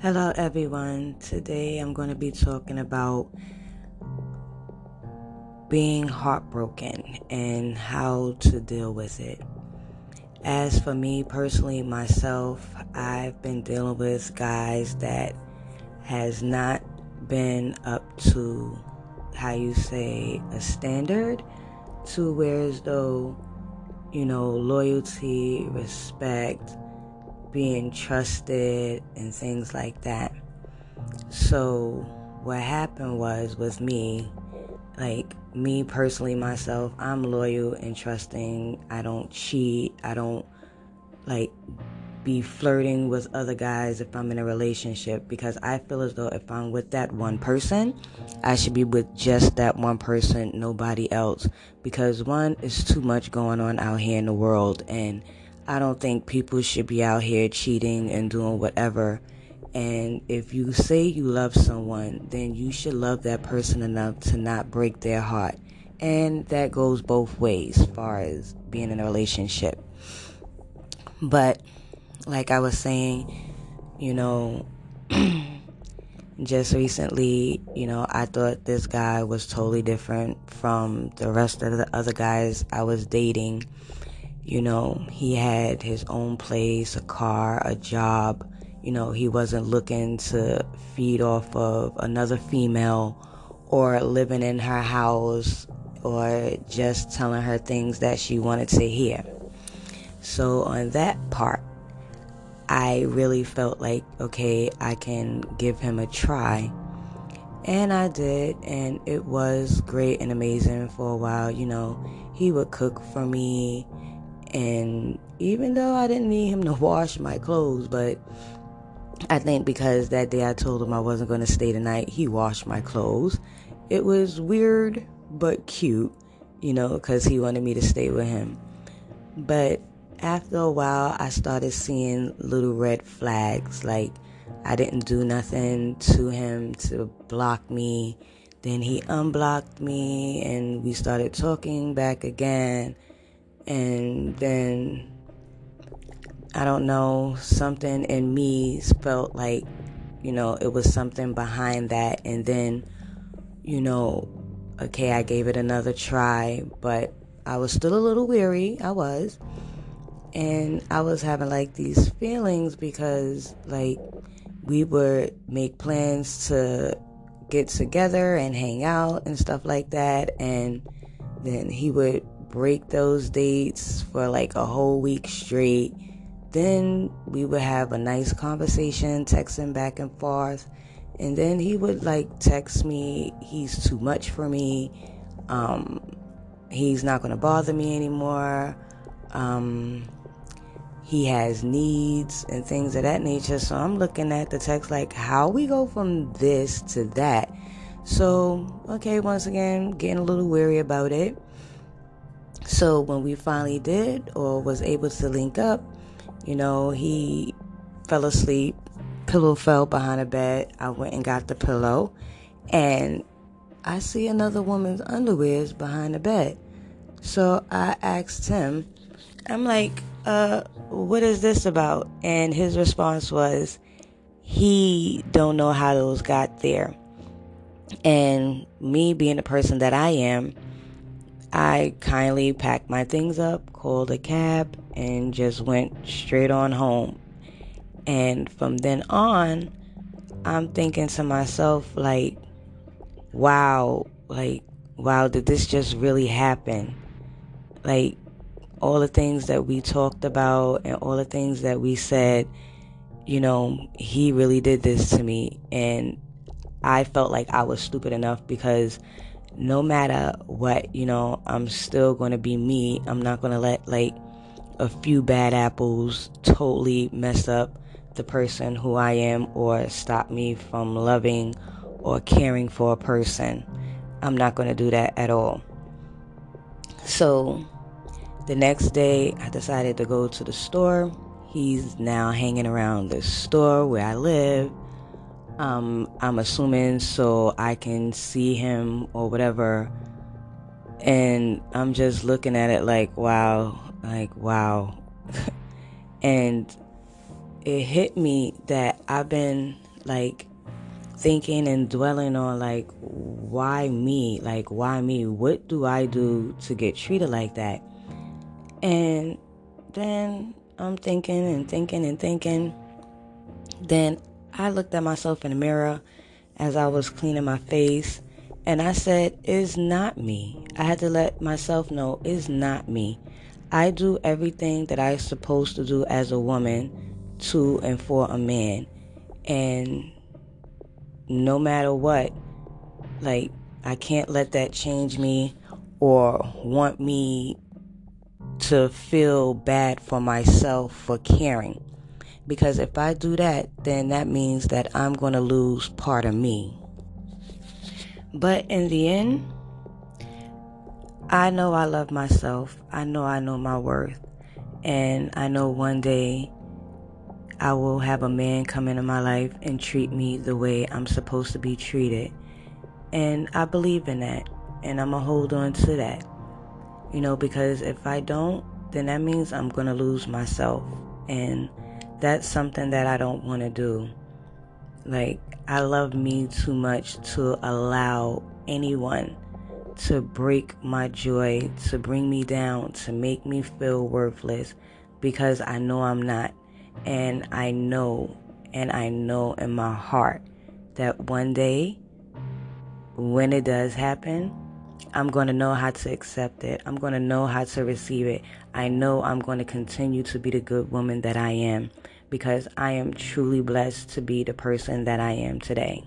Hello, everyone. Today I'm going to be talking about being heartbroken and how to deal with it. As for me personally, myself, I've been dealing with guys that has not been up to how you say a standard to where as though you know loyalty, respect being trusted and things like that. So what happened was with me, like me personally myself, I'm loyal and trusting. I don't cheat. I don't like be flirting with other guys if I'm in a relationship because I feel as though if I'm with that one person, I should be with just that one person, nobody else. Because one is too much going on out here in the world and I don't think people should be out here cheating and doing whatever. And if you say you love someone, then you should love that person enough to not break their heart. And that goes both ways as far as being in a relationship. But like I was saying, you know, just recently, you know, I thought this guy was totally different from the rest of the other guys I was dating. You know, he had his own place, a car, a job. You know, he wasn't looking to feed off of another female or living in her house or just telling her things that she wanted to hear. So, on that part, I really felt like, okay, I can give him a try. And I did, and it was great and amazing for a while. You know, he would cook for me and even though I didn't need him to wash my clothes, but I think because that day I told him I wasn't going to stay the night, he washed my clothes. It was weird but cute, you know, because he wanted me to stay with him. But after a while, I started seeing little red flags. Like I didn't do nothing to him to block me. Then he unblocked me and we started talking back again and then I don't know, something in me felt like, you know, it was something behind that. And then, you know, okay, I gave it another try, but I was still a little weary. I was. And I was having like these feelings because, like, we would make plans to get together and hang out and stuff like that. And then he would break those dates for like a whole week straight. Then we would have a nice conversation, texting back and forth. And then he would like text me, he's too much for me. Um, he's not going to bother me anymore. Um, he has needs and things of that nature. So I'm looking at the text like, how we go from this to that. So, okay, once again, getting a little weary about it. So when we finally did or was able to link up, you know, he fell asleep. Pillow fell behind the bed. I went and got the pillow and I see another woman's underwears behind the bed. So I asked him, I'm like, uh, what is this about? And his response was, he don't know how those got there. And me being the person that I am, I kindly packed my things up, called a cab, and just went straight on home. And from then on, I'm thinking to myself, like, wow, like, wow, did this just really happen? Like, all the things that we talked about and all the things that we said, you know, he really did this to me. And I felt like I was stupid enough because no matter what, you know, I'm still going to be me. I'm not going to let like a few bad apples totally mess up the person who I am or stop me from loving or caring for a person. I'm not going to do that at all. So the next day, I decided to go to the store. He's now hanging around the store where I live um, I'm assuming so I can see him or whatever. And I'm just looking at it like, wow, like, wow. and it hit me that I've been like thinking and dwelling on like why me like why me what do i do to get treated like that and then i'm thinking and thinking and thinking then i looked at myself in the mirror as i was cleaning my face and i said it's not me i had to let myself know it's not me i do everything that i'm supposed to do as a woman to and for a man and no matter what, like, I can't let that change me or want me to feel bad for myself for caring. Because if I do that, then that means that I'm going to lose part of me. But in the end, I know I love myself. I know I know my worth. And I know one day I will have a man come into my life and treat me the way I'm supposed to be treated. And I believe in that. And I'm going to hold on to that. You know, because if I don't, then that means I'm going to lose myself. And that's something that I don't want to do. Like, I love me too much to allow anyone to break my joy, to bring me down, to make me feel worthless because I know I'm not. And I know, and I know in my heart that one day, when it does happen, I'm going to know how to accept it. I'm going to know how to receive it. I know I'm going to continue to be the good woman that I am because I am truly blessed to be the person that I am today.